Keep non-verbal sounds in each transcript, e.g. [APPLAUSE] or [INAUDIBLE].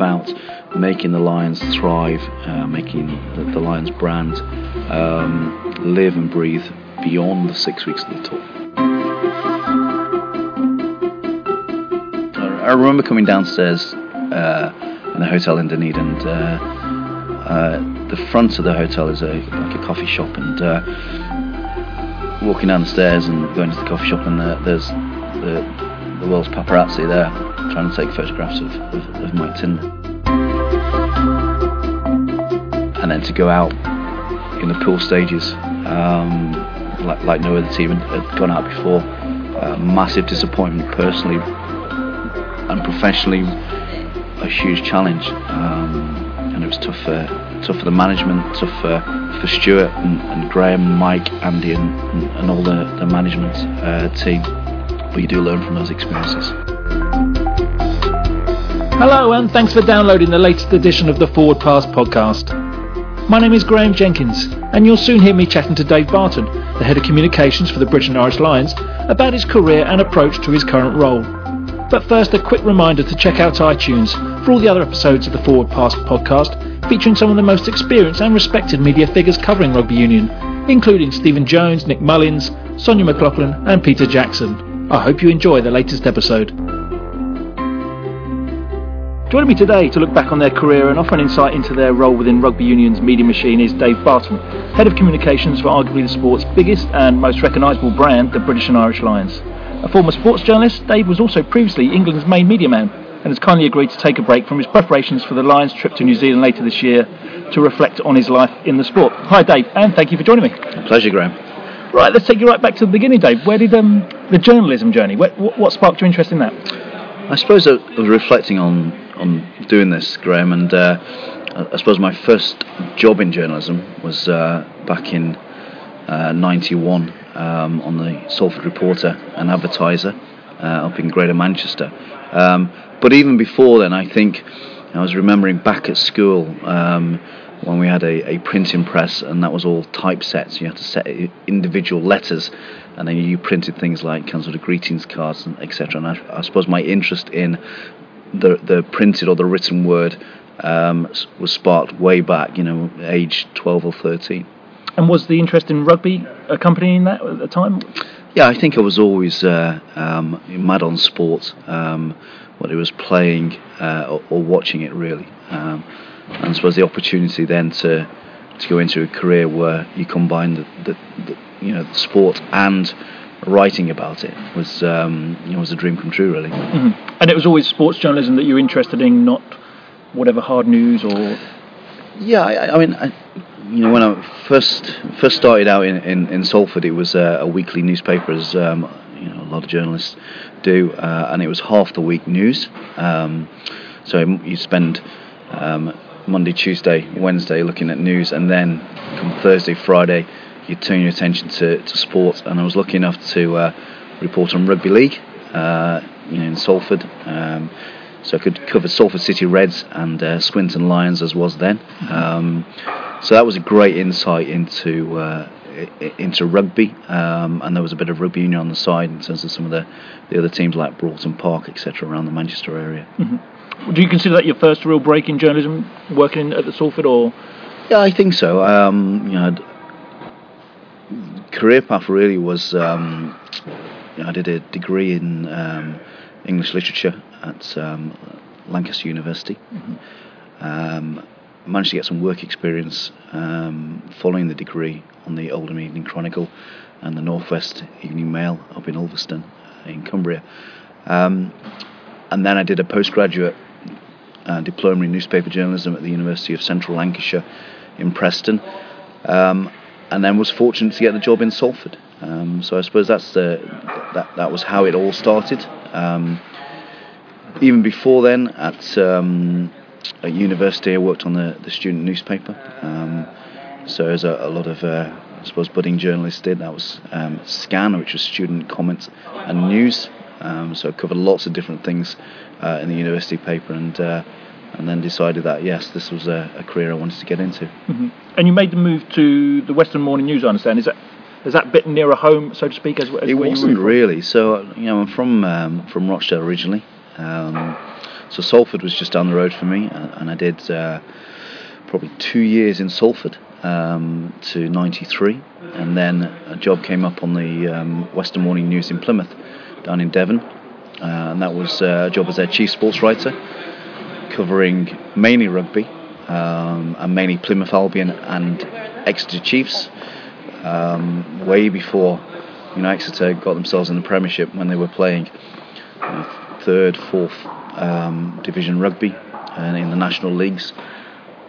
about making the Lions thrive, uh, making the, the, Lions brand um, live and breathe beyond the six weeks of the tour. I remember coming downstairs uh, in the hotel in Dunedin, and uh, uh, the front of the hotel is a like a coffee shop, and uh, walking down the stairs and going to the coffee shop, and there's the the world's paparazzi there trying to take photographs of, of, of Mike Tindall. And then to go out in the pool stages, um, like, like, no other team had, gone out before, uh, massive disappointment personally and professionally, a huge challenge. Um, and it was tough for tough for the management, tough for, for Stuart and, and Graham, Mike, Andy, and, and all the, the management uh, team but you do learn from those experiences. Hello, and thanks for downloading the latest edition of the Forward Pass podcast. My name is Graham Jenkins, and you'll soon hear me chatting to Dave Barton, the head of communications for the British and Irish Lions, about his career and approach to his current role. But first, a quick reminder to check out iTunes for all the other episodes of the Forward Pass podcast, featuring some of the most experienced and respected media figures covering rugby union, including Stephen Jones, Nick Mullins, Sonja McLaughlan, and Peter Jackson. I hope you enjoy the latest episode. Joining me today to look back on their career and offer an insight into their role within rugby union's media machine is Dave Barton, Head of Communications for arguably the sport's biggest and most recognisable brand, the British and Irish Lions. A former sports journalist, Dave was also previously England's main media man and has kindly agreed to take a break from his preparations for the Lions trip to New Zealand later this year to reflect on his life in the sport. Hi Dave, and thank you for joining me. Pleasure, Graham. Right, let's take you right back to the beginning, Dave. Where did um, the journalism journey? Where, what sparked your interest in that? I suppose I was reflecting on on doing this, Graham, and uh, I suppose my first job in journalism was uh, back in '91 uh, um, on the Salford Reporter and Advertiser uh, up in Greater Manchester. Um, but even before then, I think I was remembering back at school. Um, when we had a, a printing press and that was all typesets. You had to set individual letters, and then you printed things like kind of, greetings cards and etc. And I, I, suppose my interest in the the printed or the written word um, was sparked way back, you know, age 12 or 13. And was the interest in rugby accompanying that at the time? Yeah, I think I was always uh, um, mad on sport, um, whether it was playing uh, or, or, watching it really. Um, and I suppose the opportunity then to to go into a career where you combine the, the, the you know the sport and writing about it was um, you know was a dream come true really. Mm-hmm. And it was always sports journalism that you were interested in, not whatever hard news or. Yeah, I, I mean, I, you know, when I first first started out in, in, in Salford, it was a, a weekly newspaper, as um, you know, a lot of journalists do, uh, and it was half the week news. Um, so you spend um, Monday, Tuesday, Wednesday looking at news, and then come Thursday, Friday, you turn your attention to, to sports. And I was lucky enough to uh, report on rugby league, uh, you know, in Salford. Um, so I could cover Salford City Reds and uh, Swinton Lions as was then. Um, so that was a great insight into uh, into rugby, um, and there was a bit of rugby union on the side in terms of some of the, the other teams like Broughton Park, etc., around the Manchester area. Mm-hmm. Do you consider that your first real break in journalism, working at the Salford, or? Yeah, I think so. Um, you know, career path really was um, I did a degree in um, English literature at um, Lancaster University. Mm-hmm. Um, managed to get some work experience um, following the degree on the Oldham Evening Chronicle and the Northwest Evening Mail up in Ulverston in Cumbria. Um, and then I did a postgraduate uh, diploma in newspaper journalism at the University of Central Lancashire in Preston, um, and then was fortunate to get the job in Salford. Um, so I suppose that's the that that was how it all started. Um, even before then, at um, at university, I worked on the, the student newspaper. Um, so as a, a lot of uh, I suppose budding journalists did, that was um, Scan, which was student comments and news. Um, so I covered lots of different things uh, in the university paper, and uh, and then decided that yes, this was a, a career I wanted to get into. Mm-hmm. And you made the move to the Western Morning News. I understand. Is that is that bit nearer home, so to speak? As, as it wasn't really. So you know, I'm from um, from Rochdale originally. Um, So Salford was just down the road for me, and I did uh, probably two years in Salford um, to '93, and then a job came up on the um, Western Morning News in Plymouth, down in Devon, uh, and that was uh, a job as their chief sports writer, covering mainly rugby um, and mainly Plymouth Albion and Exeter Chiefs. Um, way before you know Exeter got themselves in the Premiership when they were playing you know, third, fourth um, division rugby and in the national leagues.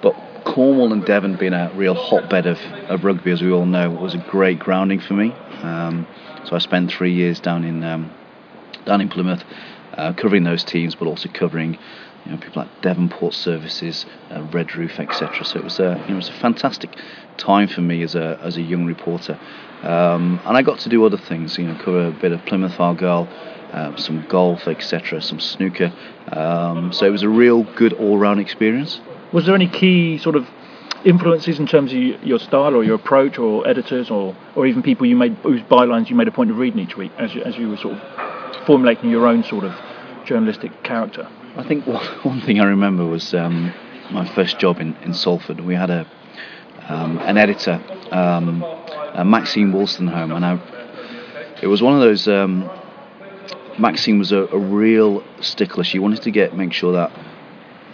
But Cornwall and Devon being a real hotbed of, of rugby, as we all know, was a great grounding for me. Um, so I spent three years down in um, down in Plymouth, uh, covering those teams, but also covering you know, people like Devonport Services, uh, Redruth, etc. So it was a you know, it was a fantastic time for me as a as a young reporter, um, and I got to do other things. You know, cover a bit of Plymouth Argyle, uh, some golf, etc., some snooker. Um, so it was a real good all-round experience. Was there any key sort of influences in terms of your style or your approach, or editors, or or even people you made whose bylines you made a point of reading each week as you, as you were sort of formulating your own sort of journalistic character? I think [LAUGHS] one thing I remember was um, my first job in, in Salford. We had a um, an editor, um, Maxine Wolstenholme, and I, it was one of those. Um, Maxine was a, a, real stickler. She wanted to get make sure that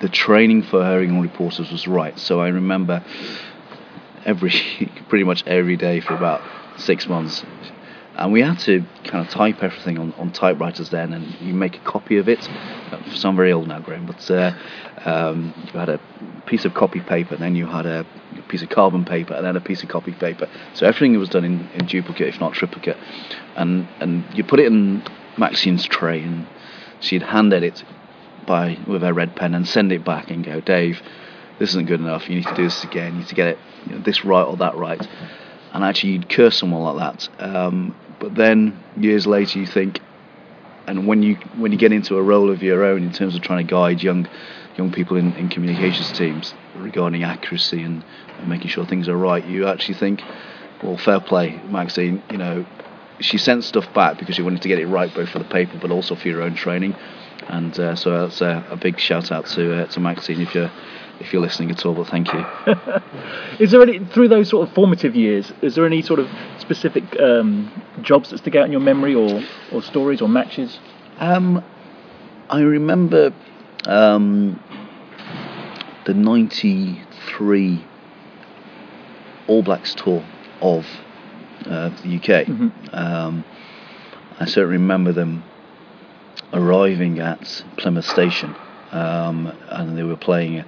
the training for her young reporters was right. So I remember every [LAUGHS] pretty much every day for about six months and we had to kind of type everything on, on typewriters then, and you make a copy of it. So I'm very old now, Graham, but uh, um, you had a piece of copy paper, and then you had a piece of carbon paper, and then a piece of copy paper. So everything was done in, in duplicate, if not triplicate, and and you put it in Maxine's tray, and she'd hand edit by with her red pen and send it back and go, Dave, this isn't good enough. You need to do this again. You need to get it you know, this right or that right. And actually, you'd curse someone like that. Um, but then years later, you think, and when you when you get into a role of your own in terms of trying to guide young young people in, in communications teams regarding accuracy and, and making sure things are right, you actually think, well, fair play, Maxine. You know, she sent stuff back because she wanted to get it right both for the paper but also for your own training. And uh, so that's a, a, big shout out to uh, to Maxine if you're if you're listening at all. But thank you. [LAUGHS] is there any through those sort of formative years? Is there any sort of specific um, jobs that stick out in your memory, or or stories or matches? Um, I remember um, the '93 All Blacks tour of uh, the UK. Mm-hmm. Um, I certainly remember them arriving at Plymouth Station, um, and they were playing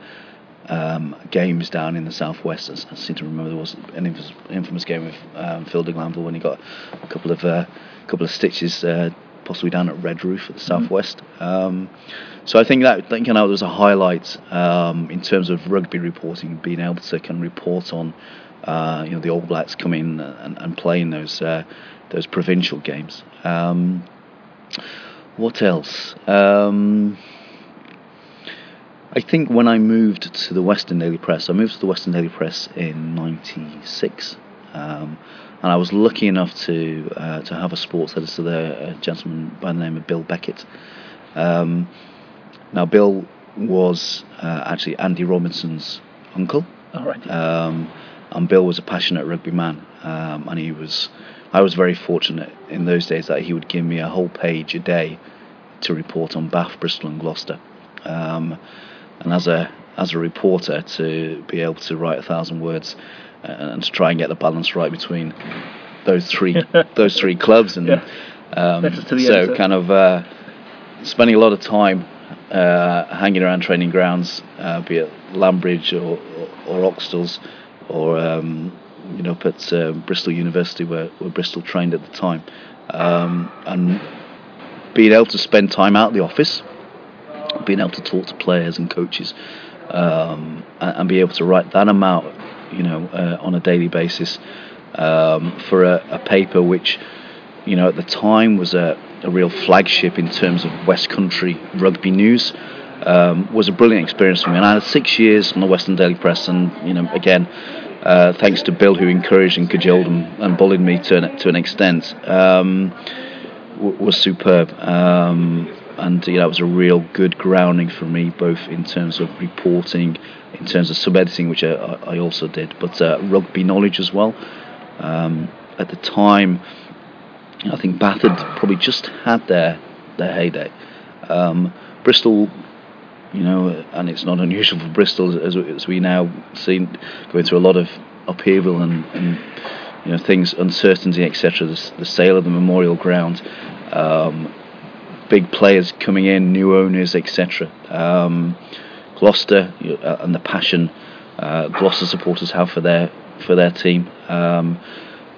um, games down in the southwest. I, seem to remember there was an infamous, infamous game with um, Phil de Glanville when he got a couple of uh, couple of stitches. Uh, possibly down at Redruth at the mm-hmm. southwest. Um, so I think that I think you know was a highlight um, in terms of rugby reporting, being able to can report on uh, you know the All Blacks coming and, and playing those uh, those provincial games. Um, what else? I think when I moved to the Western Daily Press, I moved to the Western Daily Press in '96, um, and I was lucky enough to uh, to have a sports editor there, a gentleman by the name of Bill Beckett. Um, now, Bill was uh, actually Andy Robinson's uncle. All right. Um, and Bill was a passionate rugby man, um, and he was. I was very fortunate in those days that he would give me a whole page a day to report on Bath, Bristol, and Gloucester. Um, and as a as a reporter to be able to write a thousand words uh, and to try and get the balance right between those three [LAUGHS] those three clubs and yeah. um, so editor. kind of uh, spending a lot of time uh, hanging around training grounds, uh, be it Lambridge or, or, or Oxstalls or um, you know up at uh, Bristol University where, where Bristol trained at the time, um, and being able to spend time out of the office being able to talk to players and coaches um, and, and, be able to write that amount, you know, uh, on a daily basis um, for a, a, paper which, you know, at the time was a, a, real flagship in terms of West Country rugby news. Um, was a brilliant experience for me, and I had six years on the Western Daily Press, and you know, again, uh, thanks to Bill who encouraged and cajoled and, and bullied me to an, to an extent, um, w- was superb. Um, and you know, it was a real good grounding for me, both in terms of reporting, in terms of sub editing, which I, I, also did, but uh, rugby knowledge as well. Um, at the time, I think Bath had probably just had their their heyday. Um, Bristol, you know, and it's not unusual for Bristol as, as we now see going through a lot of upheaval and, and you know things, uncertainty, etc. The, the, sale of the Memorial Ground, um, big players coming in, new owners, etc. Um, Gloucester uh, and the passion uh, Gloucester supporters have for their for their team um,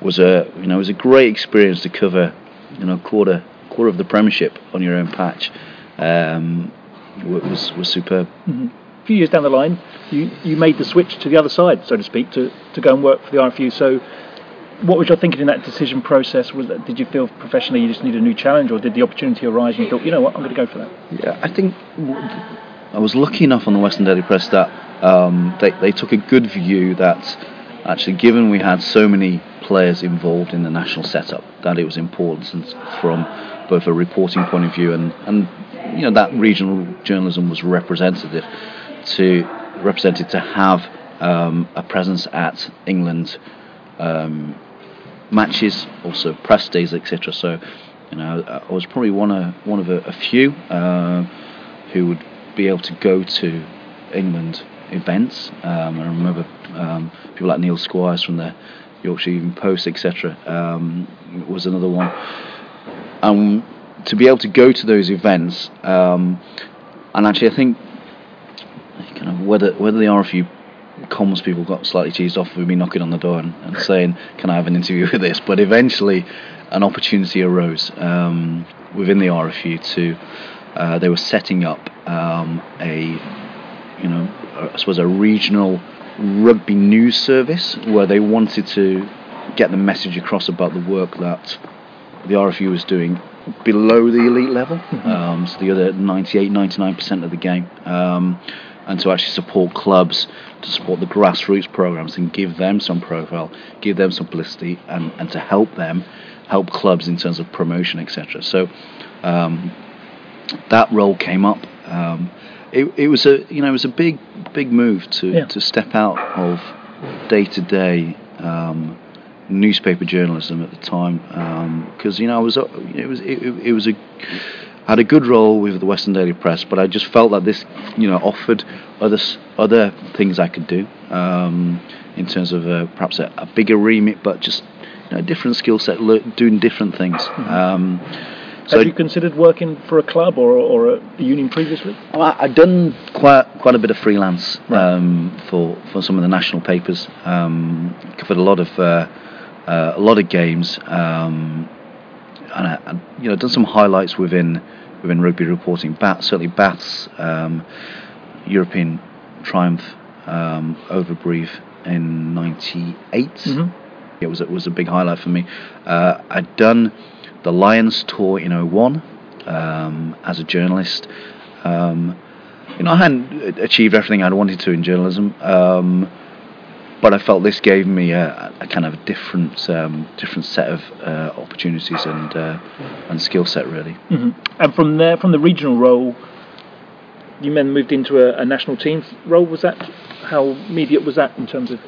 was a you know was a great experience to cover you know quarter quarter of the Premiership on your own patch. Um, was was superb. Mm-hmm. A few years down the line, you, you made the switch to the other side, so to speak, to, to go and work for the RFU. So what was your thinking in that decision process? Was that, did you feel professionally you just need a new challenge, or did the opportunity arise and you thought, you know what, I'm going to go for that? Yeah, I think I was lucky enough on the Western Daily Press that um, they they took a good view that actually, given we had so many players involved in the national setup, that it was important from both a reporting point of view and and you know that regional journalism was representative to represented to have um, a presence at England. Um, matches, also press days, etc. So, you know, I was probably one of one of a, a few uh, who would be able to go to England events. Um, I remember um, people like Neil Squires from the Yorkshire Evening Post, etc. Um, was another one. And to be able to go to those events, um, and actually, I think kind of whether whether the RFU comms people got slightly cheesed off with me knocking on the door and, and saying, "Can I have an interview with this?" But eventually, an opportunity arose um, within the RFU to. Uh, they were setting up um, a, you know, I suppose a regional rugby news service where they wanted to get the message across about the work that the RFU was doing below the elite level, mm-hmm. um, so the other 98, 99% of the game. Um, and to actually support clubs, to support the grassroots programs and give them some profile, give them some publicity, and, and to help them, help clubs in terms of promotion, etc. So um, that role came up. Um, it, it was a you know it was a big big move to yeah. to step out of day to day newspaper journalism at the time because um, you know I was it was it, it was a had a good role with the Western Daily Press, but I just felt that this, you know, offered other other things I could do um, in terms of uh, perhaps a, a, bigger remit, but just you know, a different skill set, doing different things. Mm-hmm. Um, so Have you considered working for a club or, or a union previously? Well, I'd done quite quite a bit of freelance right. um, for for some of the national papers. Um, covered a lot of uh, uh, a lot of games. Um, and, you know done some highlights within within rugby reporting. Bath certainly Bath's um, European triumph um, over Brive in '98. Mm-hmm. It was it was a big highlight for me. Uh, I'd done the Lions tour in 01 um, as a journalist. Um, you know, I hadn't achieved everything I'd wanted to in journalism. But I felt this gave me a, a kind of different um, different set of uh, opportunities and uh, and skill set really. Mm-hmm. And from there, from the regional role, you then moved into a, a, national team role. Was that how immediate was that in terms of?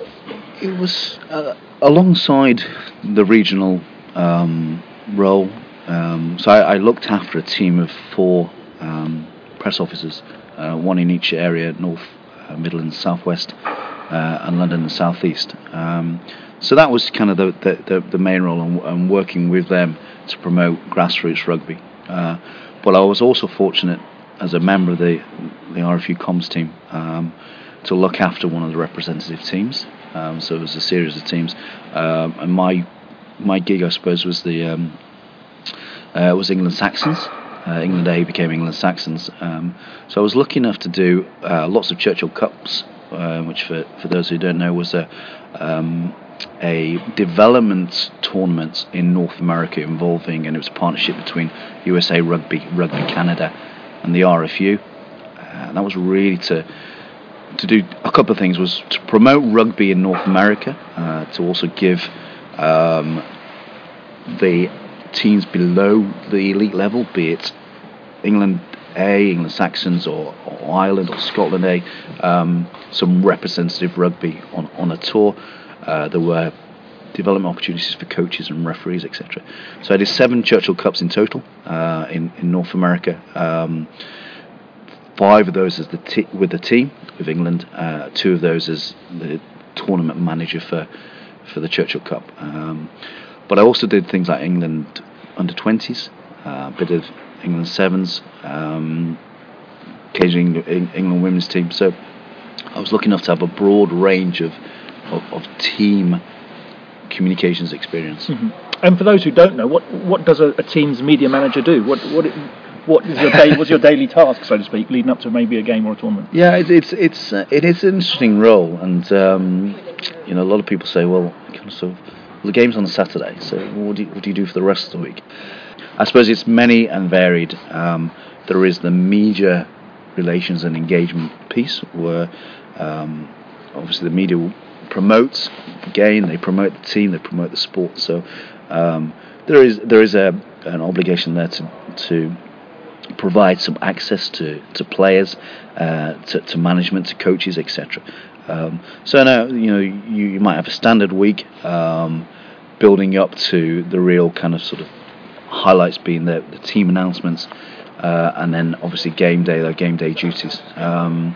It was uh, alongside the regional um, role. Um, so I, I, looked after a team of four um, press officers, uh, one in each area, north, uh, Midlands, southwest uh, and London and South East. Um, so that was kind of the, the, the, the main role and, working with them to promote grassroots rugby. Uh, but I was also fortunate as a member of the, the RFU comms team um, to look after one of the representative teams. Um, so it was a series of teams, um, and my my gig, I suppose, was the um, uh, was England Saxons. Uh, England A became England Saxons. Um, so I was lucky enough to do uh, lots of Churchill Cups um, which for, for those who don't know was a um, a development tournament in North America involving, and it was a partnership between USA Rugby, Rugby Canada, and the RFU. Uh, that was really to to do a couple of things was to promote rugby in North America, uh, to also give um, the teams below the elite level, be it England A, England Saxons, or, or Ireland or Scotland A, um, some representative rugby on, on a tour. Uh, there were development opportunities for coaches and referees, etc. So I did seven Churchill Cups in total uh, in in North America. Um, five of those as the t- with the team with England. Uh, two of those as the tournament manager for for the Churchill Cup. Um, but I also did things like England under 20s, a uh, bit of England sevens, um, occasionally England women's team. So I was lucky enough to have a broad range of of, of team communications experience. Mm-hmm. And for those who don't know, what what does a, a team's media manager do? What what it, what is your [LAUGHS] day, what's your daily task, so to speak, leading up to maybe a game or a tournament? Yeah, it, it's it's uh, it is an interesting role, and um, you know a lot of people say, well, kind of, well, the game's on a Saturday, so what do you, what do you do for the rest of the week? I suppose it's many and varied. Um, there is the media relations and engagement piece, where um, obviously the media promotes game, they promote the team, they promote the sport. So um, there is there is a an obligation there to to provide some access to, to players, uh, to, to management, to coaches, etc. Um, so now you know you, you, might have a standard week um, building up to the real kind of sort of highlights being the, the team announcements, uh, and then obviously game day, their game day duties. Um,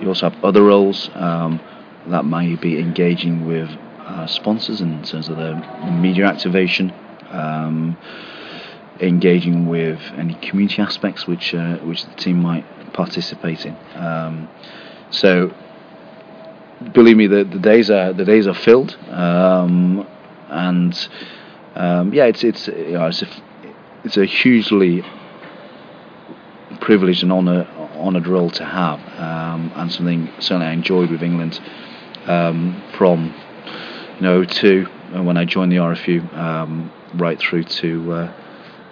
you also have other roles um, that may be engaging with uh, sponsors in terms of the media activation. Um, engaging with any community aspects which uh, which the team might participate in. Um, so, believe me, the, the days are the days are filled, um, and um, yeah, it's it's you know, it's a, it's a hugely privileged and honor, honoured role to have, um, and something certainly I enjoyed with England um, from you know to when I joined the RFU um, right through to uh,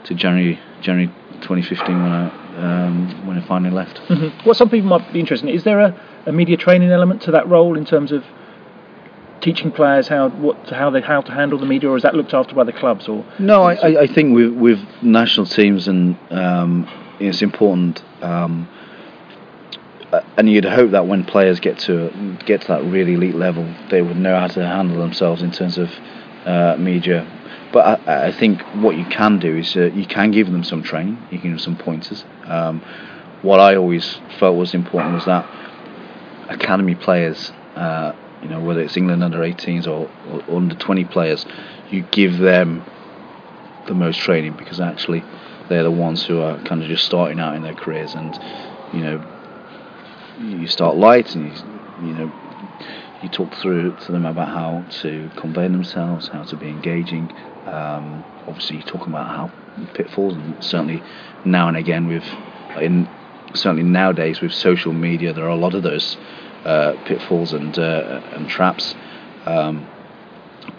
to January January 2015 when I um, when I finally left. Mm-hmm. What some people might be interested in is there a, a media training element to that role in terms of teaching players how what how they how to handle the media, or is that looked after by the clubs? Or no, I, I think with with national teams and um, it's important. Um, and you'd hope that when players get to get to that really elite level, they would know how to handle themselves in terms of uh, media but I, I, think what you can do is uh, you can give them some training, you can give them some pointers. Um, what I always felt was important was that academy players, uh, you know, whether it's England under 18s or, or, under 20 players, you give them the most training because actually they're the ones who are kind of just starting out in their careers, and you know, you start light and you, you know you talk through to them about how to convey themselves, how to be engaging, um, obviously, you're talking about how pitfalls, and certainly now and again, with in certainly nowadays with social media, there are a lot of those pitfalls and uh, and traps. Um,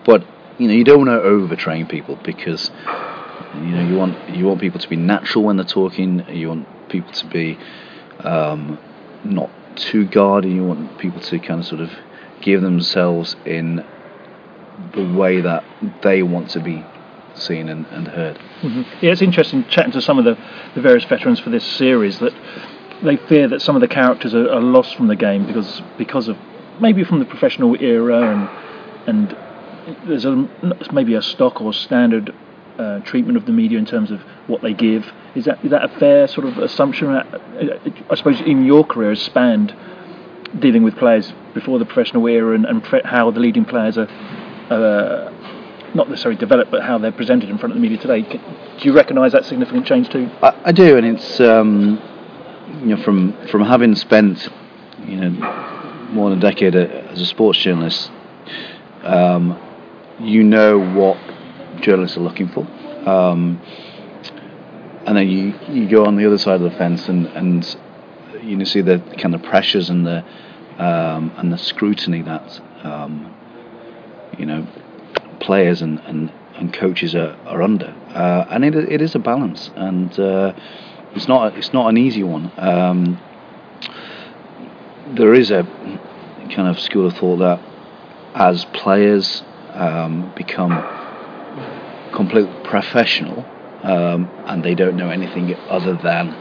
but you know, you don't want to overtrain people because you know you want you want people to be natural when they're talking. You want people to be um, not too guarded. You want people to kind of sort of give themselves in the way that they want to be seen and, and heard. Mm-hmm. Yeah, it's interesting chatting to some of the, the various veterans for this series that they fear that some of the characters are, are lost from the game because because of maybe from the professional era and and there's a maybe a stock or standard uh, treatment of the media in terms of what they give. Is that is that a fair sort of assumption? I suppose in your career has spanned dealing with players before the professional era and, and how the leading players are uh, not necessarily developed, but how they're presented in front of the media today. Do you recognise that significant change too? I, I do, and it's um, you know from from having spent you know more than a decade as a sports journalist, um, you know what journalists are looking for. Um, and then you, you go on the other side of the fence and, and you know, see the kind of pressures and the um, and the scrutiny that um, you know players and, and, and coaches are, are under, uh, and it, it is a balance, and uh, it's not it's not an easy one. Um, there is a kind of school of thought that as players um, become completely professional, um, and they don't know anything other than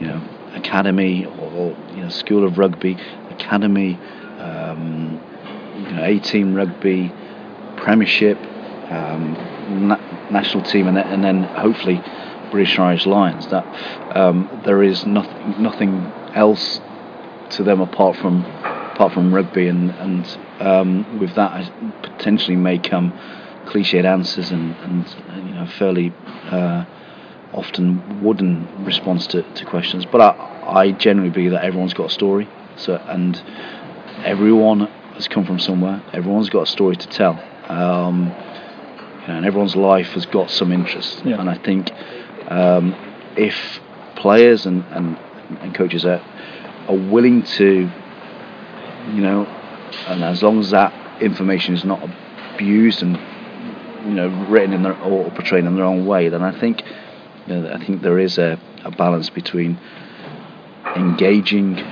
you know academy or you know school of rugby, academy, um, you know A team rugby, Premiership, um, na- national team, and and then hopefully British Irish Lions. That um, there is nothing nothing else to them apart from apart from rugby, and and um, with that I potentially may come cliched answers and and you know fairly. Uh, often wooden response to, to questions, but I, I generally believe that everyone's got a story, so and everyone has come from somewhere. Everyone's got a story to tell, um, you know, and everyone's life has got some interest. Yeah. And I think um, if players and, and, and coaches are are willing to, you know, and as long as that information is not abused and you know written in their, or portrayed in their own way, then I think you know, I think there is a, a balance between engaging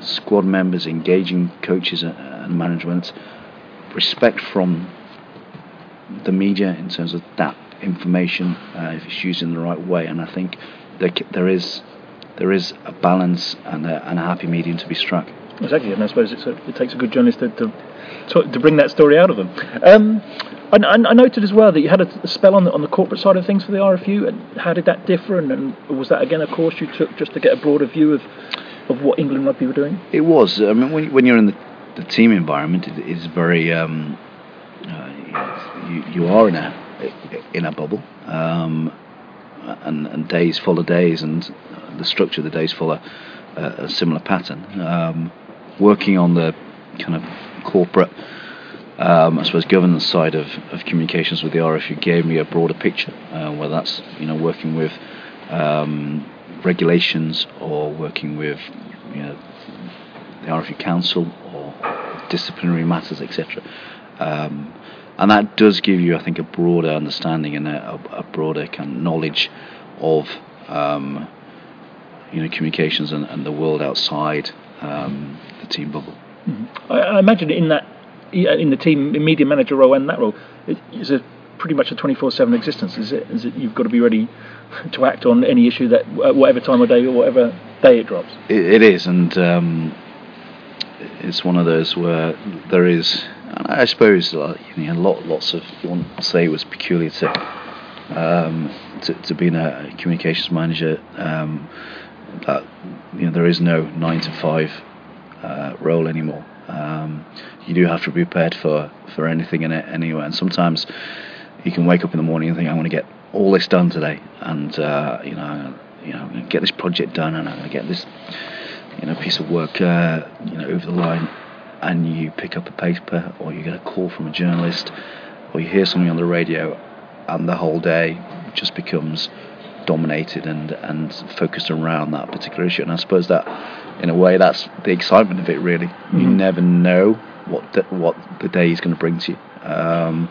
squad members, engaging coaches and management, respect from the media in terms of that information uh, if it's used in the right way, and I think there, there is there is a balance and a, and a happy medium to be struck. Exactly, and I suppose a, it takes a good journalist to, to, to bring that story out of them. Um, I, I, noted as well that you had a spell on the, on the corporate side of things for the RFU. And how did that differ? And, and, was that again a course you took just to get a broader view of, of what England rugby were doing? It was. I mean, when, when you're in the, the team environment, it is very. Um, uh, you, you are in a in a bubble, um, and, and days follow days, and the structure of the days follow a, a similar pattern. Um, working on the kind of corporate, um, I suppose, governance side of, of communications with the RFU gave me a broader picture, uh, whether that's you know working with um, regulations or working with you know the RFU Council or disciplinary matters, etc. Um, and that does give you, I think, a broader understanding and a, a broader kind of knowledge of um, you know communications and, and the world outside um, the team bubble. Mm-hmm. I, I, imagine in that in the team in media manager role and that role it's a pretty much a 24/7 existence. Is it? Is it? You've got to be ready [LAUGHS] to act on any issue that whatever time of day or whatever day it drops. it, it is, and um, it's one of those where there is. I suppose uh, you know, lot, lots of you to say it was peculiar to um, to, to, being a communications manager. Um, that you know there is no nine to five uh, role anymore. Um, you do have to be prepared for, for anything in it anyway. And sometimes you can wake up in the morning and think, I want to get all this done today, and uh, you know, you know, I'm going to get this project done, and I'm going to get this, you know, piece of work, uh, you know, over the line. And you pick up a paper, or you get a call from a journalist, or you hear something on the radio, and the whole day just becomes dominated and and focused around that particular issue. And I suppose that, in a way, that's the excitement of it. Really, mm-hmm. you never know what the, what the day is going to bring to you. Um,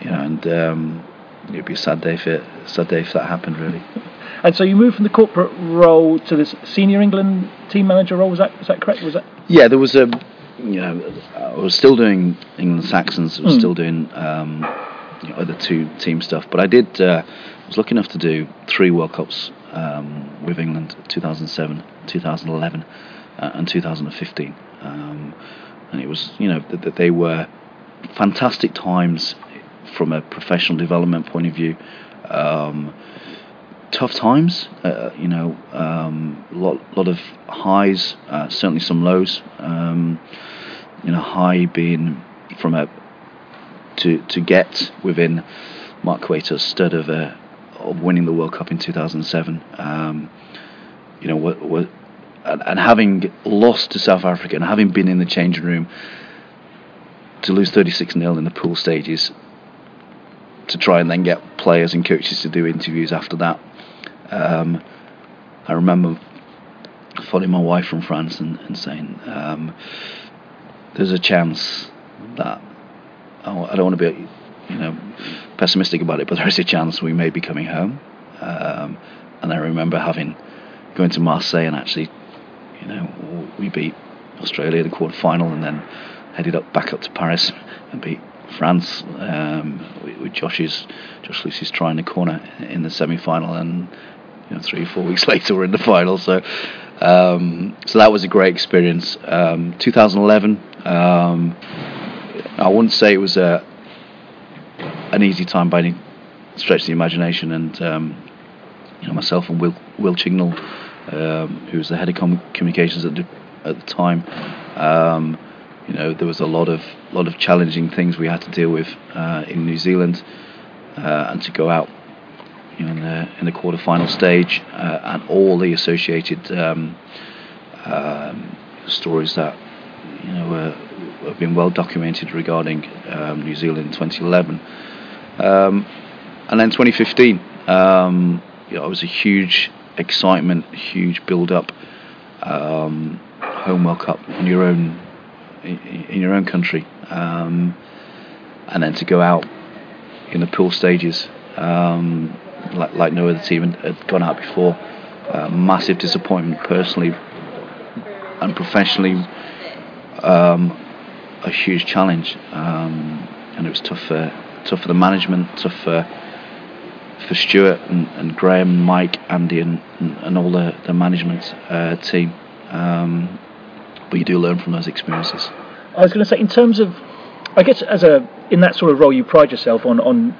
you know, and um, it'd be a sad day if it sad day if that happened. Really. [LAUGHS] And so you moved from the corporate role to this senior England team manager role. Was that was that correct? Was that? Yeah, there was a. You know, I was still doing England Saxons. I was mm. still doing um, you know, other two team stuff, but I did. Uh, was lucky enough to do three World Cups um, with England 2007, 2011, uh, and 2015. Um, and it was, you know, that th- they were fantastic times from a professional development point of view. Um, tough times, uh, you know, a um, lot, lot of highs, uh, certainly some lows. Um, you know, high being from a to to get within Mark Cueto's stud of a of winning the World Cup in 2007. Um, you know, what, what, and, and having lost to South Africa and having been in the changing room to lose 36 0 in the pool stages, to try and then get players and coaches to do interviews after that. Um, I remember phoning my wife from France and, and saying, um, "There's a chance that I don't want to be you know, pessimistic about it, but there is a chance we may be coming home. Um, and I remember having going to Marseille and actually, you know, we beat Australia in the quarter final and then headed up back up to Paris and beat France um, with, with Josh's Josh Lewsey's trying the corner in the semi-final, and you know, three or four [LAUGHS] weeks later we're in the final. So um, so that was a great experience. Um, 2011. Um, I wouldn't say it was a an easy time by any stretch of the imagination, and um, you know myself and Will Will Chignall, um, who was the head of com- communications at the, at the time. You know there was a lot of lot of challenging things we had to deal with uh, in New Zealand, uh, and to go out you know, in the in the quarter-final stage, uh, and all the associated um, um, stories that you know have been well documented regarding um, New Zealand in 2011, um, and then 2015. Um, you know, it was a huge excitement, huge build-up, um, home World Cup in your own in your own country, and then to go out in the pool stages. Um, like, like no other team had gone out before. Uh, massive disappointment personally and professionally. Um, a huge challenge, um, and it was tough for tough for the management, tough for for Stuart and, and Graham, Mike, Andy, and, and all the the management uh, team. Um, but you do learn from those experiences. I was going to say, in terms of, I guess, as a in that sort of role, you pride yourself on on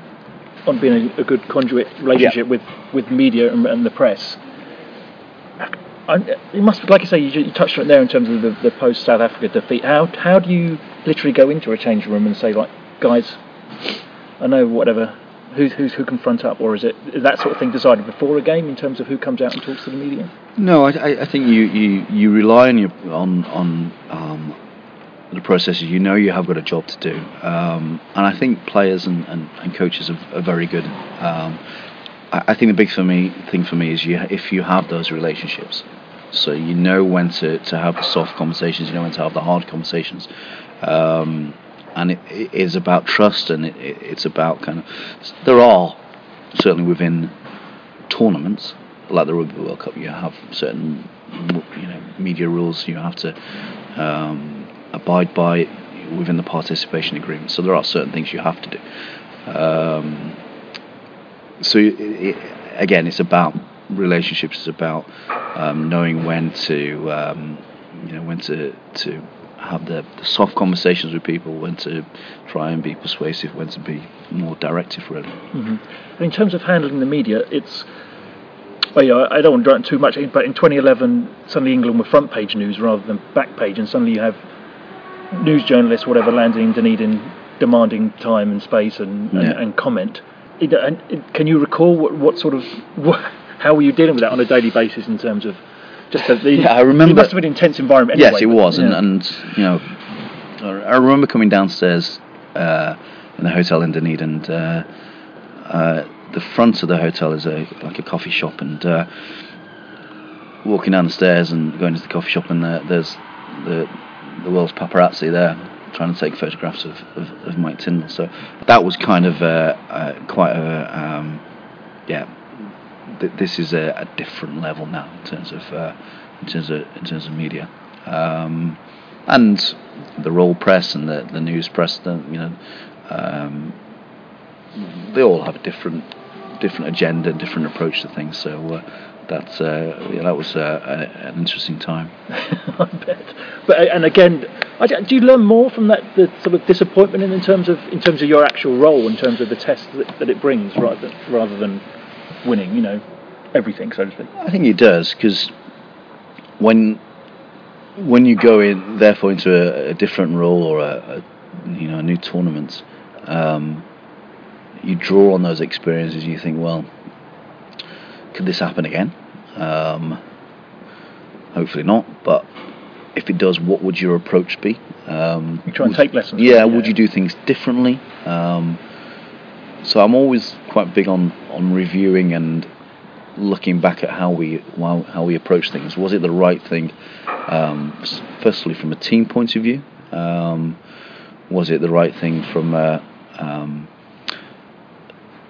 on being a, a good conduit relationship yeah. with, with media and, and the press. I, it must, like I say, you, you, touched on it there in terms of the, the post South Africa defeat. How how do you literally go into a changing room and say, like, guys, I know whatever, who's, who who can front up, or is it is that sort of thing decided before a game in terms of who comes out and talks to the media? No, I, I think you, you, you rely on your on on um, the processes, you know you have got a job to do. Um, and I think players and, and, and coaches are, are, very good. Um, I, I, think the big for me thing for me is you if you have those relationships, so you know when to, to have the soft conversations, you know when to have the hard conversations. Um, and it, it is about trust, and it, it, it's about kind of there are certainly within tournaments like the Rugby World Cup, you have certain you know media rules you have to um, abide by within the participation agreement. So there are certain things you have to do. Um, so it, it, again, it's about relationships. It's about um, knowing when to, um, you know, when to to have the, the, soft conversations with people, when to try and be persuasive, when to be more directive, really. Mm-hmm. In terms of handling the media, it's. Well, yeah, I don't want to dwell too much, but in 2011, suddenly England were front page news rather than back page, and suddenly you have news journalists, whatever, landing in Dunedin, demanding time and space and, and, yeah. and comment. It, and it, can you recall what, what sort of what, how were you dealing with that on a daily basis in terms of just the, yeah, I remember. It must have been an intense environment. Anyway, yes, it was, and, and you know, I remember coming downstairs uh, in the hotel in Dunedin, and uh, uh, the front of the hotel is a like a coffee shop, and uh, walking down the stairs and going to the coffee shop, and uh, there's the the world's paparazzi there trying to take photographs of, of, of Mike Tindall. So that was kind of uh, uh, quite a um, yeah. Th- this is a, a, different level now in terms of uh, in terms of in terms of media, um, and the roll press and the the news press. The, you know, um, they all have a different different agenda, different approach to things. So uh, that's uh, yeah, that was uh, an interesting time. [LAUGHS] I bet. But uh, and again, do you learn more from that the sort of disappointment in, in terms of in terms of your actual role, in terms of the test that, that it brings, rather than, rather than winning, you know, everything, so to speak. I think it does because when when you go in, therefore, into a, a different role or a, a, you know a new tournament, um, you draw on those experiences. You think, well could this happen again? Um, hopefully not, but if it does, what would your approach be? Um, you try and take lessons. Yeah, yeah, would you do things differently? Um, so I'm always quite big on, on reviewing and looking back at how we how we approach things. Was it the right thing? Um, firstly, from a team point of view, um, was it the right thing from a, um,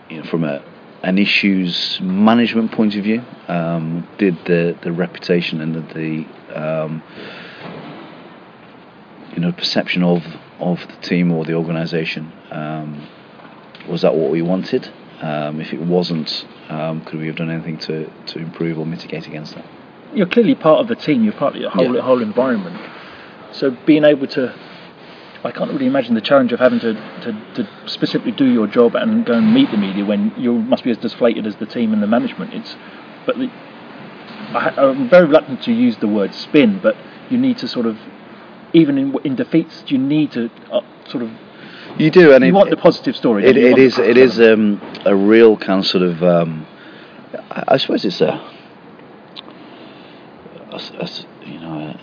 you know, from a an issues management point of view, um, did the, the reputation and the, the um, you know perception of of the team or the organisation. Um, was that what we wanted? Um, if it wasn't, um, could we have done anything to, to improve or mitigate against that? You're clearly part of the team. You're part of the whole Yeah. whole environment. So being able to, I can't really imagine the challenge of having to, to, to specifically do your job and go and meet the media when you must be as deflated as the team and the management. It's, but the, I, I'm very reluctant to use the word spin, but you need to sort of, even in, in defeats, you need to uh, sort of. You do, and You it, want the positive story. It, don't you? You it is it is um, a real kind of sort of um, I, I suppose it's a, you know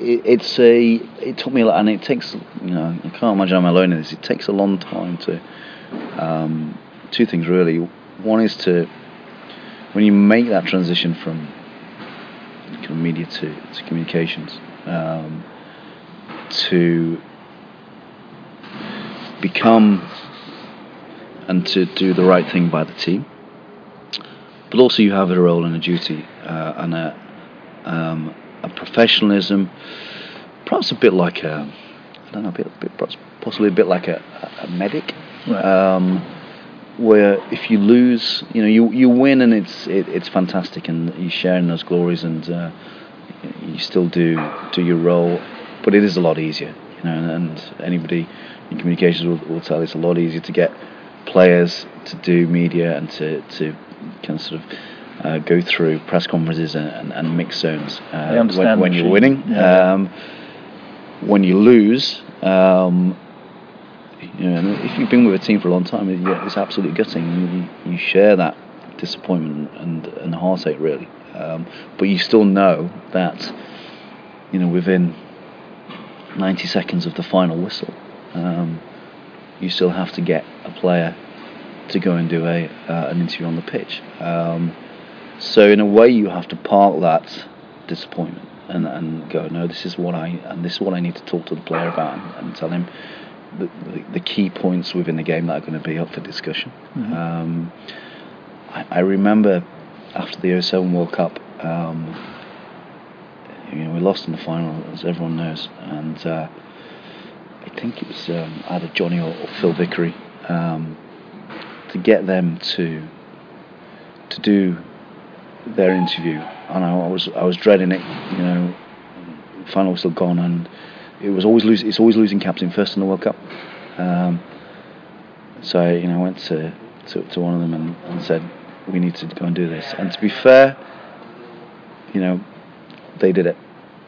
it, it's a it took me a lot and it takes you know I can't imagine I'm alone in this it takes a long time to um, two things really one is to when you make that transition from kind of media to, to communications um, to become and to do the right thing by the team. But also, you have a role and a duty uh, and a, um, a professionalism, perhaps a bit like a, I don't know, a bit, bit possibly a bit like a, a medic, Right. um, where if you lose, you know, you you win and it's it, it's fantastic and you're sharing those glories and uh, you still do do your role, but it is a lot easier, you know, and anybody in communications will, will tell you it's a lot easier to get players to do media and to, to kind of sort of uh, go through press conferences and, and, and mix zones uh, when, when you're winning. Yeah. Um, when you lose, um, you know, and if you've been with a team for a long time, it's absolutely gutting. You, you share that disappointment and, and heartache, really. Um, but you still know that, you know, within 90 seconds of the final whistle, um, you still have to get a player to go and do a uh, an interview on the pitch. Um, so in a way, you have to park that disappointment and, and go, no, this is what I and this is what I need to talk to the player about and, and tell him the, the, the key points within the game that are going to be up for discussion. Um, I, I remember after the 07 World Cup, um, you know, we lost in the final, as everyone knows, and uh, I think it was um, either Johnny or, or Phil Vickery um, to get them to to do their interview, and I, was I was dreading it. You know, final was still gone, and it was always lose, It's always losing captain first in the World Cup. Um, so you know, I went to, to, to one of them and, and said, "We need to go and do this." And to be fair, you know, they did it.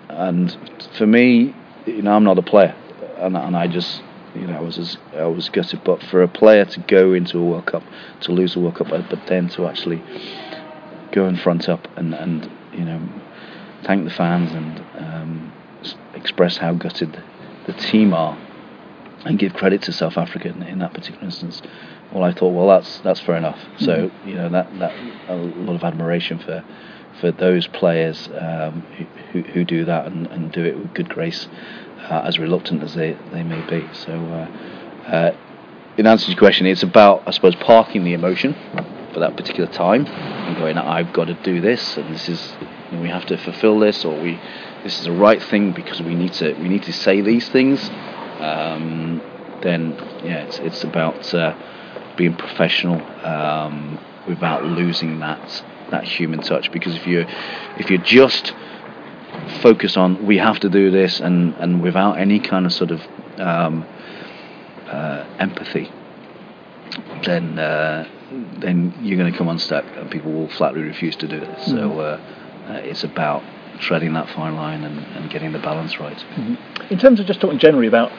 And for me, you know, I'm not a player, and, and I just, you know, I was as, I was gutted. But for a player to go into a World Cup, to lose a World Cup, but then to actually go and front up and, and you know, thank the fans and um, express how gutted the team are, and give credit to South Africa in, in that particular instance. Well, I thought, well, that's that's fair enough. So you know that that a lot of admiration for for those players um, who, who who do that and, and do it with good grace, uh, as reluctant as they, they may be. So, uh, uh, in answer to your question, it's about I suppose parking the emotion for that particular time and going, I've got to do this, and this is we have to fulfil this, or we this is the right thing because we need to we need to say these things. Um, then yeah, it's it's about uh, being professional um, without losing that that human touch. Because if you if you're just focus on we have to do this and and without any kind of sort of um, uh, empathy, then uh, then you're going to come unstuck and people will flatly refuse to do it. So uh, uh, it's about treading that fine line and, and getting the balance right. In terms of just talking generally about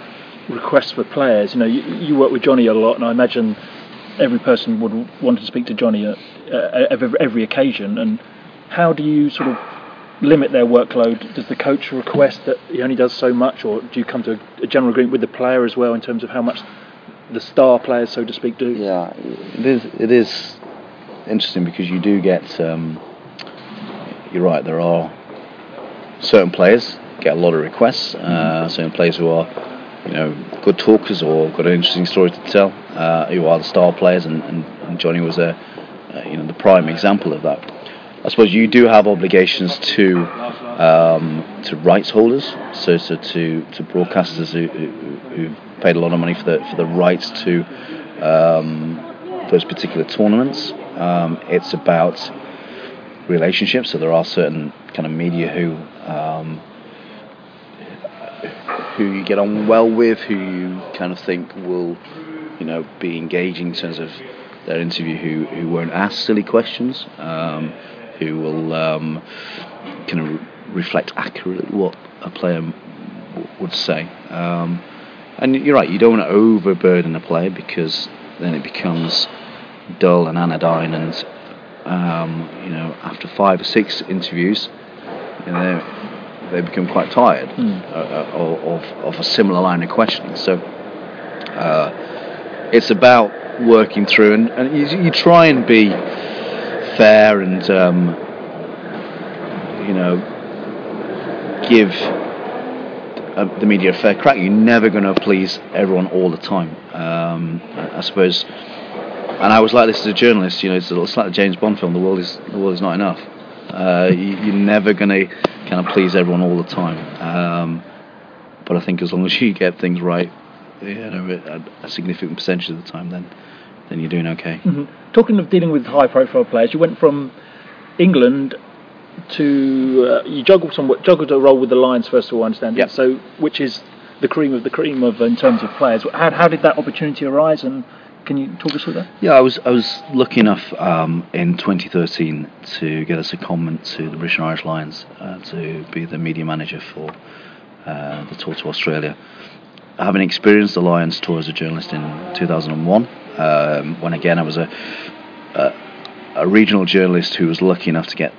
requests for players, you know, you, you work with Johnny a lot, and I imagine every person would want to speak to Johnny at, uh, every, every occasion. And how do you sort of limit their workload? Does the coach request that he only does so much, or do you come to a general agreement with the player as well in terms of how much the star players, so to speak, do? Yeah, it is. It is interesting because you do get. Um, you're right. There are certain players get a lot of requests. Uh, certain players who are, you know, good talkers or got an interesting story to tell. Uh, who are the star players, and, and, and Johnny was a, uh, you know, the prime example of that. I suppose you do have obligations to um, to rights holders, so so to to broadcasters who, who who paid a lot of money for the for the rights to um, those particular tournaments. Um, it's about relationships. So there are certain kind of media who um, who you get on well with, who you kind of think will, you know, be engaging in terms of their interview, who who won't ask silly questions, um, who will um, kind of reflect accurately what a player w- would say. Um, and you're right, you don't want to overburden a player because then it becomes dull and anodyne and um, you know, after five or six interviews, you know, they become quite tired mm. uh, of, of a similar line of questioning. So uh, it's about working through, and, and you, you, try and be fair and um, you know give uh, the media a fair crack. You're never going to please everyone all the time. Um, I suppose and I was like this as a journalist. You know, it's, it's like the James Bond film. The world is the world is not enough. Uh, you, are never going to kind of please everyone all the time. Um, but I think as long as you get things right, you know, a, a significant percentage of the time, then then you're doing okay. Mm-hmm. Talking of dealing with high-profile players, you went from England to uh, you juggled some juggled a role with the Lions first of all, I understand. Yep. So, which is the cream of the cream of in terms of players. How, how did that opportunity arise, and can you talk us through that? Yeah, I was I was lucky enough um, in 2013 to get a secondment to the British and Irish Lions uh, to be the media manager for uh, the tour to Australia. Having experienced the Lions tour as a journalist in 2001, um, when again I was a, a, a regional journalist who was lucky enough to get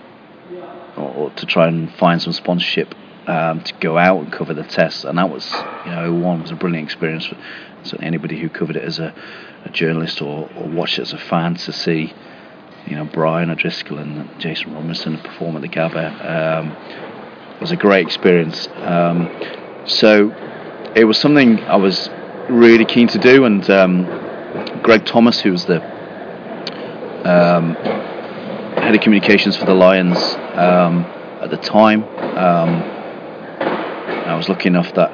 or to try and find some sponsorship um, to go out and cover the tests, and that was, you know, one was a brilliant experience for certainly anybody who covered it as a a journalist or, or watch it as a fan to see, you know, Brian O'Driscoll and Jason Robinson perform at the Gabba. Um, was a great experience. Um, so it was something I was really keen to do, and um, Greg Thomas, who was the um, head of communications for the Lions um, at the time, um, I was lucky enough that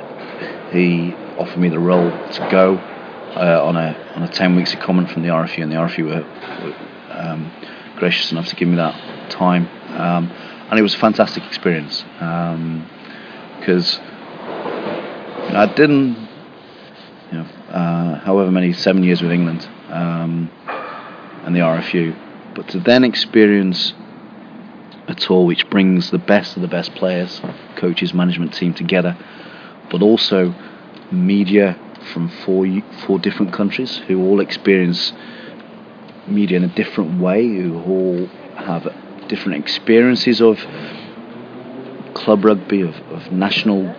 he offered me the role to go uh, on a on a ten weeks secondment from the RFU, and the RFU were, were um, gracious enough to give me that time, um, and it was a fantastic experience because I didn't, uh, however many seven years with England um, and the RFU, but to then experience a tour which brings the best of the best players, coaches, management team together, but also media from four four different countries who all experience media in a different way, who all have different experiences of club rugby, of, of national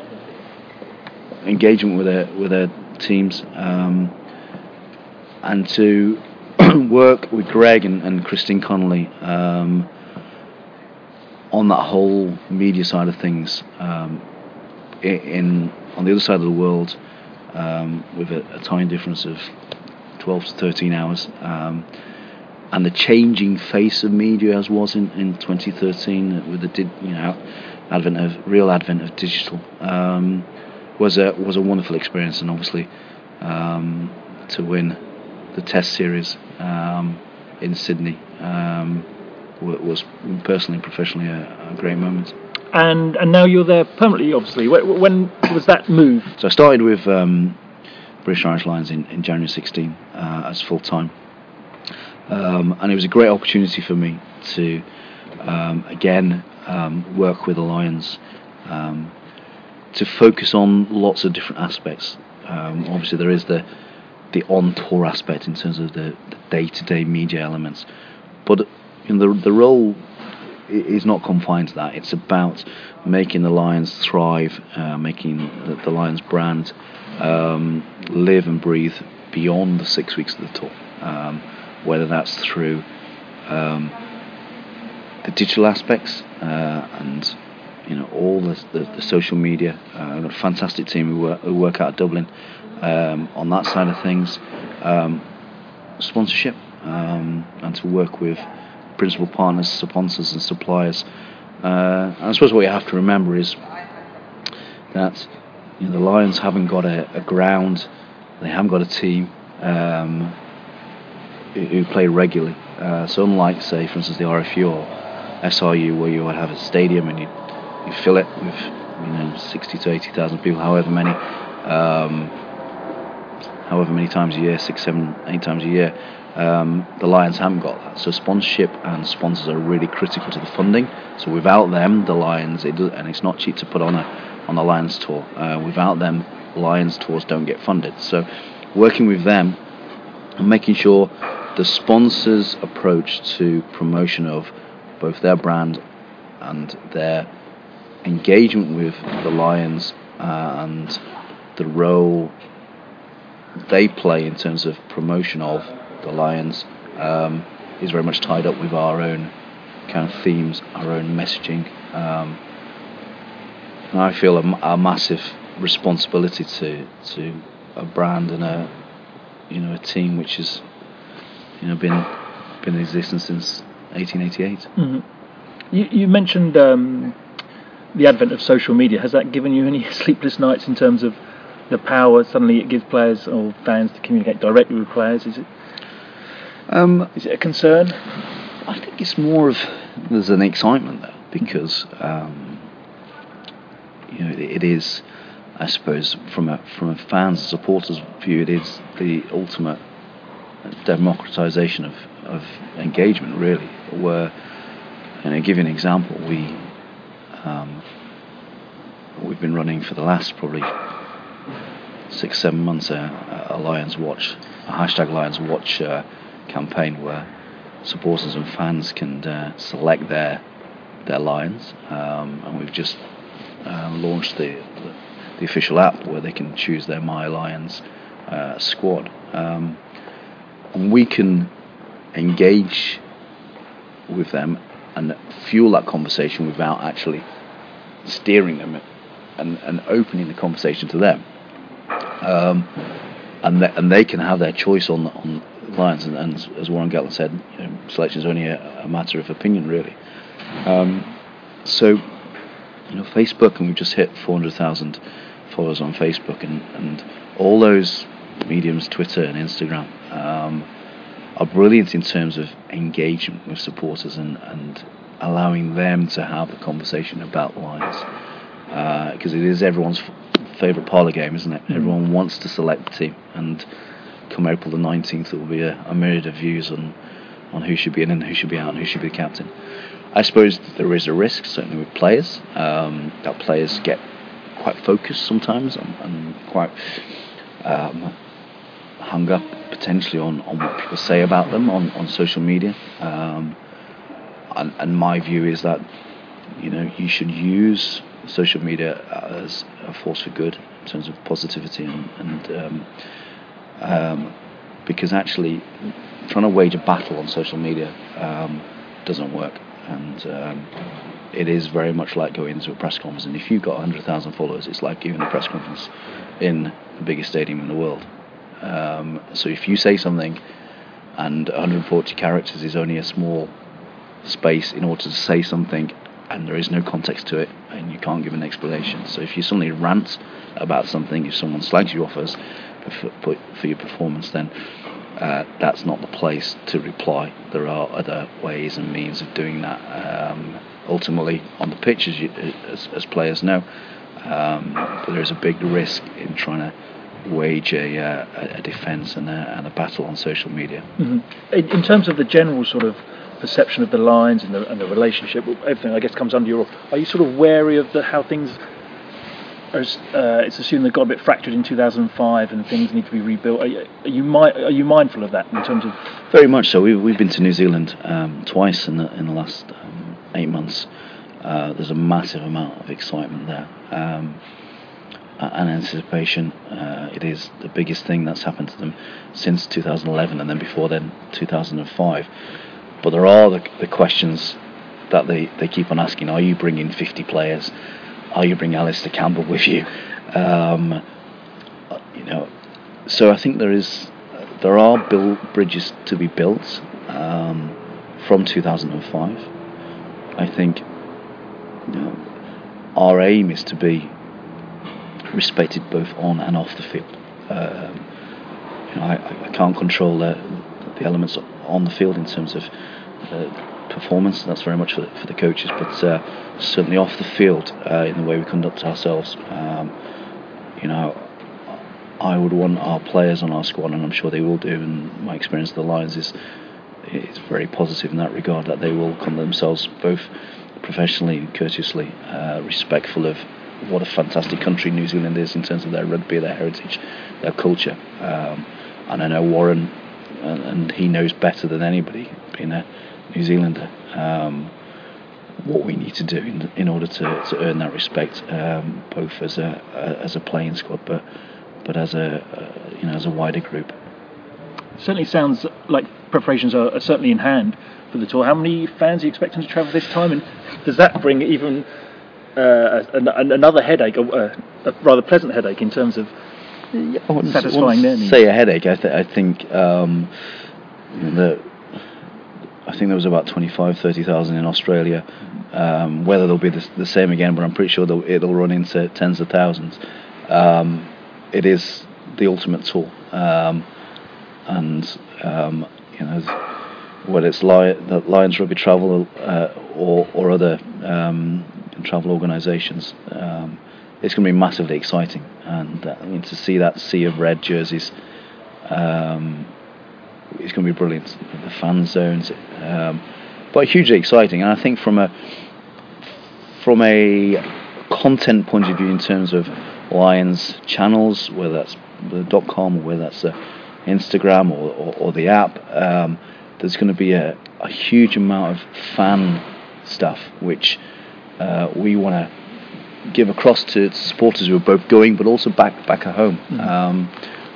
engagement with their with their teams, um, and to [CLEARS THROAT] work with Greg and, and Christine Connolly um, on that whole media side of things um, in on the other side of the world um, with a, a, time difference of 12 to 13 hours. Um, and the changing face of media as was in, in 2013 with the you know advent of real advent of digital um, was a was a wonderful experience and obviously um, to win the test series um, in Sydney um, was personally and professionally a, a great moment and and now you're there permanently. Obviously, when, when was that move? So I started with um, British Irish Lions in, in January 16 uh, as full time, um, and it was a great opportunity for me to um, again um, work with the Lions um, to focus on lots of different aspects. Um, obviously, there is the the on tour aspect in terms of the day to day media elements, but in the the role is not confined to that. It's about making the Lions thrive, uh, making the, the, Lions brand um, live and breathe beyond the six weeks of the tour. Um, whether that's through um, the digital aspects uh, and you know all the, the, the social media. Uh, a fantastic team who work, who work out of Dublin um, on that side of things. Um, sponsorship um, and to work with principal partners, sponsors, and suppliers. Uh, and I suppose what you have to remember is that you know, the Lions haven't got a, a ground, they haven't got a team um, who, who play regularly. Uh, so unlike, say, for instance, the RFU or SRU, where you would have a stadium and you you fill it with you know 60 to 80,000 people, however many, um, however many times a year, six, seven, eight times a year. Um, the Lions haven't got that. So sponsorship and sponsors are really critical to the funding. So without them, the Lions, it does, and it's not cheap to put on a on the Lions tour. Uh, without them, Lions tours don't get funded. So working with them and making sure the sponsors' approach to promotion of both their brand and their engagement with the Lions uh, and the role they play in terms of promotion of the Lions um, is very much tied up with our own kind of themes, our own messaging. Um, and I feel a, a, massive responsibility to to a brand and a you know a team which has you know been been in existence since 1888. Mm-hmm. You, you mentioned um, the advent of social media. Has that given you any [LAUGHS] sleepless nights in terms of the power suddenly it gives players or fans to communicate directly with players? Is it um, is it a concern? I think it's more of there's an excitement there because um, you know it, it is, I suppose, from a from a fans and supporters view, it is the ultimate democratization of, of engagement, really. Where, and I give you an example, we um, we've been running for the last probably six, seven months a, a Lions Watch, a hashtag Lions Watch uh, campaign where supporters and fans can uh, select their their Lions, um, and we've just uh, launched the, the, the official app where they can choose their My Lions uh, squad, um, and we can engage with them and fuel that conversation without actually steering them and, and opening the conversation to them. Um, and, and they can have their choice on on Lions. And, and as Warren Gatland said, you know, selection is only a, a, matter of opinion, really. Um, so, you know, Facebook, and we've just hit 400,000 followers on Facebook, and, and all those mediums, Twitter and Instagram, um, are brilliant in terms of engagement with supporters and, and allowing them to have a conversation about Lions. Because uh, it is everyone's f- favourite parlour game, isn't it? Mm. Everyone wants to select the team, and come April the 19th, there will be a, a myriad of views on, on who should be in and who should be out and who should be the captain. I suppose there is a risk, certainly with players, um, that players get quite focused sometimes and, and quite um, hung up potentially on, on what people say about them on, on social media. Um, and, and my view is that you know you should use social media as a force for good in terms of positivity and, and um, um, because actually trying to wage a battle on social media um, doesn't work. And um, it is very much like going into a press conference. And if you've got 100,000 followers it's like giving a press conference in the biggest stadium in the world. Um, so if you say something and 140 characters is only a small space in order to say something and there is no context to it and you can't give an explanation. So if you suddenly rant about something, if someone slags you off as for, your performance, then uh, that's not the place to reply. There are other ways and means of doing that. Um, ultimately, on the pitch, as, you, as, as players know, um, there is a big risk in trying to wage a, uh, a defence and a, and a battle on social media. Mm-hmm. In terms of the general sort of perception of the Lions and the, and the relationship, everything I guess comes under your. Are you sort of wary of the, how things? Are, uh, it's assumed they got a bit fractured in 2005 and things need to be rebuilt. Are you, are you, mi- are you mindful of that in terms of? Very much so. We, we've been to New Zealand um, twice in the in the last um, eight months. Uh, there's a massive amount of excitement there. Um, and anticipation. Uh, it is the biggest thing that's happened to them since 2011, and then before then 2005. But there are the, the questions that they, they keep on asking. Are you bringing 50 players? Are you bringing Alastair Campbell with you? Um, you know, so I think there is there are build bridges to be built um, from 2005. I think you know, our aim is to be respected both on and off the field. Um, you know, I, I, can't control the, the, elements on the field in terms of uh, performance. That's very much for the, for the coaches, but uh, certainly off the field uh, in the way we conduct ourselves. Um, you know, I would want our players on our squad, and I'm sure they will do. And my experience of the Lions is is very positive in that regard. That they will conduct themselves both professionally and courteously, uh, respectful of what a fantastic country New Zealand is in terms of their rugby, their heritage, their culture. Um, and I know Warren, and, and, he knows better than anybody, being a New Zealander, um, what we need to do in, in order to, to earn that respect, um, both as a, a, as a playing squad, but but as a uh, you know as a wider group. Certainly sounds like preparations are, are certainly in hand for the tour. How many fans are you expecting to travel this time, and does that bring even uh, another headache, a, a, rather pleasant headache in terms of I wouldn't, satisfying? Say a headache. I, th- I think um, the I think there was about 25, 30,000 in Australia. Um, whether they'll be the, the, same again, but I'm pretty sure it'll run into tens of thousands. Um, it is the ultimate tool, um, and um, you know whether it's Lions Rugby Travel uh, or or other um, travel organisations. Um, it's going to be massively exciting, and uh, I mean, to see that sea of red jerseys, um, it's going to be brilliant. The fan zones, um, but hugely exciting, and I think from a from a content point of view, in terms of Lions channels, whether that's the .com or whether that's the Instagram or, or, or the app, um, there's going to be a, a huge amount of fan stuff which uh, we want to give across to supporters who are both going but also back back at home. Mm-hmm. Um,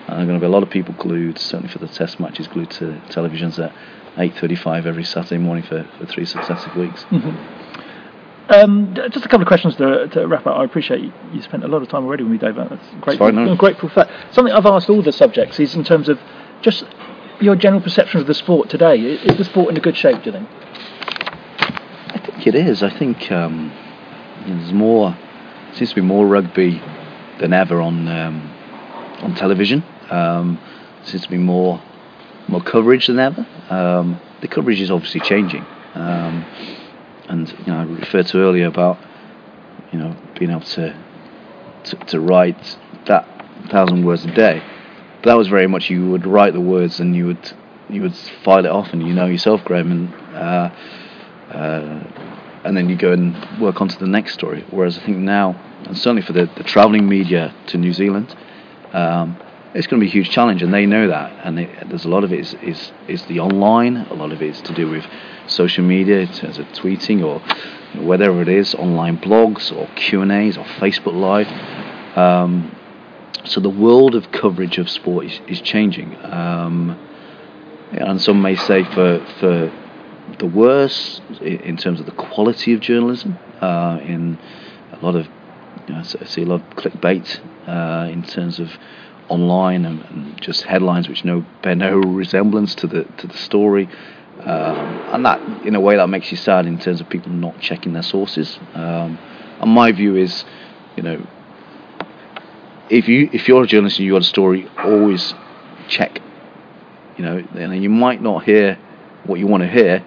and there are going to be a lot of people glued, certainly for the test matches, glued to televisions at 8.35 every Saturday morning for, for three successive weeks. Mm-hmm. Um, just a couple of questions to, to, wrap up. I appreciate you, you, spent a lot of time already with me, Dave. That's great. Fine, no. grateful for that. Something I've asked all the subjects is in terms of just your general perception of the sport today. Is the sport in a good shape, do you think? I think it is. I think um, there's more. Seems to be more rugby than ever on um, on television. Um, seems to be more more coverage than ever. Um, the coverage is obviously changing, um, and you know I referred to earlier about you know being able to to, to write that thousand words a day. But that was very much you would write the words and you would you would file it off and you know yourself, Graham, and uh, uh, and then you go and work onto the next story. Whereas I think now, and certainly for the, the travelling media to New Zealand, um, it's going to be a huge challenge, and they know that. And it, there's a lot of it is, is is the online, a lot of it is to do with social media in terms of tweeting or whatever it is, online blogs or Q and A's or Facebook Live. Um, so the world of coverage of sport is, is changing, um, and some may say for for the worse in terms of the quality of journalism. Uh, in a lot of, you know, I see a lot of clickbait uh, in terms of online and, and, just headlines which no bear no [LAUGHS] resemblance to the to the story. Um, and that, in a way, that makes you sad in terms of people not checking their sources. Um, and my view is, you know, if you if you're a journalist and you got a story, always check. You know, and you might not hear what you want to hear,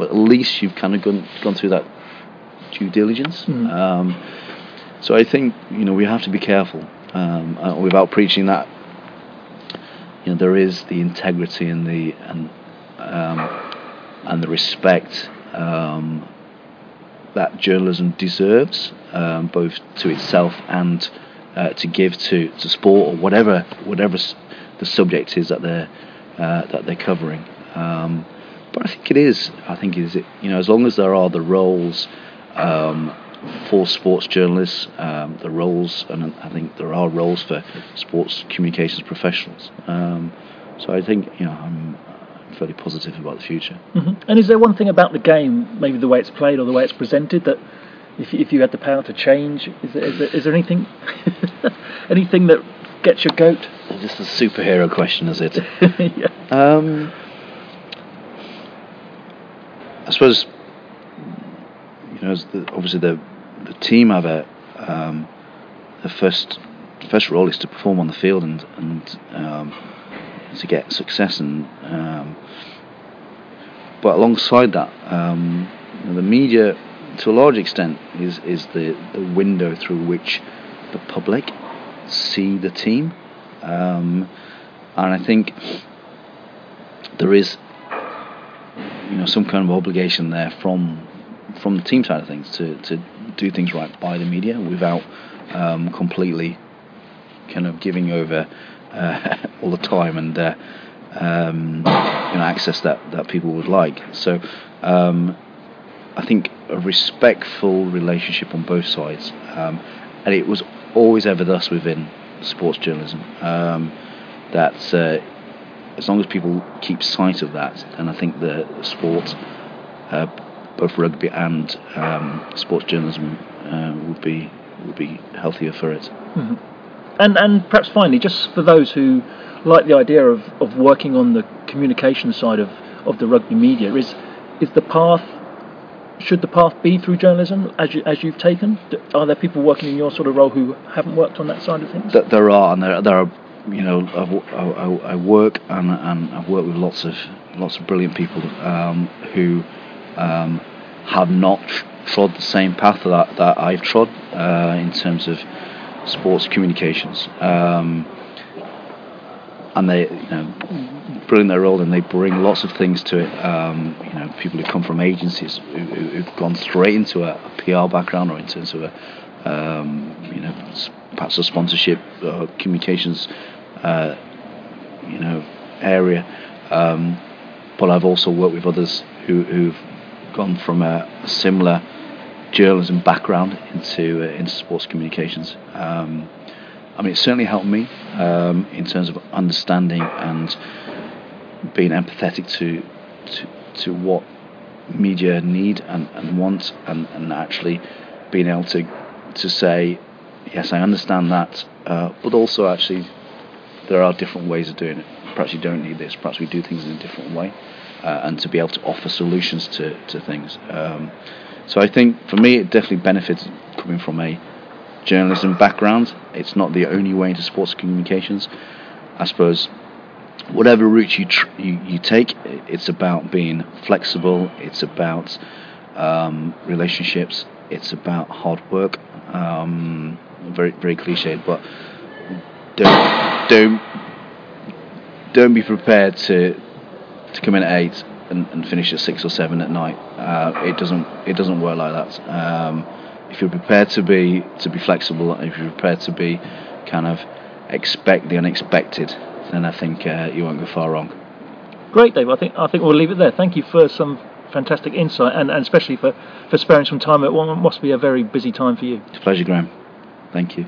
but at least you've kind of gone gone through that due diligence. Mm. Um, so I think you know we have to be careful um, uh, without preaching that. You know there is the integrity and the and um, and the respect um, that journalism deserves, um, both to itself and uh, to give to, to sport or whatever whatever the subject is that they're uh, that they're covering. Um, but I think it is. I think it is. You know, as long as there are the roles um, for sports journalists, um, the roles, and I think there are roles for sports communications professionals. Um, so I think you know I'm fairly positive about the future. Mm-hmm. And is there one thing about the game, maybe the way it's played or the way it's presented, that if if you had the power to change, is there, is there, is there anything [LAUGHS] anything that gets your goat? This is a superhero question, is it? [LAUGHS] yeah. Um, I suppose you know, the, obviously the the team have a um, the first first role is to perform on the field and and um, to get success and um, but alongside that um, you know, the media to a large extent is is the, the window through which the public see the team. Um, and I think there is you know some kind of obligation there from from the team side of things to, to do things right by the media without um, completely kind of giving over uh, [LAUGHS] all the time and uh, um, you know access that, that people would like. So um, I think a respectful relationship on both sides, um, and it was always ever thus within sports journalism. Um, that uh, as long as people keep sight of that, then I think the sport, uh, both rugby and um, sports journalism, uh, would be would be healthier for it. Mm-hmm. And and perhaps finally, just for those who like the idea of, of working on the communication side of, of the rugby media, is is the path should the path be through journalism as you, as you've taken? Are there people working in your sort of role who haven't worked on that side of things? There are, and there, there are. You know, I, I, I work and, and I've worked with lots of lots of brilliant people um, who um, have not trod the same path that, that I've trod uh, in terms of sports communications. Um, and they, you know, brilliant their role, and they bring lots of things to it. Um, you know, people who come from agencies who, have gone straight into a, a, PR background or in terms of a, um, you know, perhaps a sponsorship or communications, uh, you know, area. Um, but I've also worked with others who, who've gone from a similar journalism background into uh, into sports communications. Um, I mean, it certainly helped me um, in terms of understanding and being empathetic to to, to what media need and, and want, and, and actually being able to to say, yes, I understand that, uh, but also actually there are different ways of doing it. Perhaps you don't need this. Perhaps we do things in a different way uh, and to be able to offer solutions to, to things. Um, so I think for me, it definitely benefits coming from a journalism background. It's not the only way into sports communications. I suppose whatever route you tr- you, you take, it's about being flexible. It's about um, relationships. It's about hard work. Um, very very cliched, but don't don't don't be prepared to to come in at eight and, and finish at six or seven at night. Uh, it doesn't it doesn't work like that. Um, if you're prepared to be to be flexible, if you're prepared to be kind of expect the unexpected, then I think uh, you won't go far wrong. Great, Dave. I think I think we'll leave it there. Thank you for some fantastic insight, and, and especially for, for sparing some time at what must be a very busy time for you. It's a pleasure, Graham. Thank you.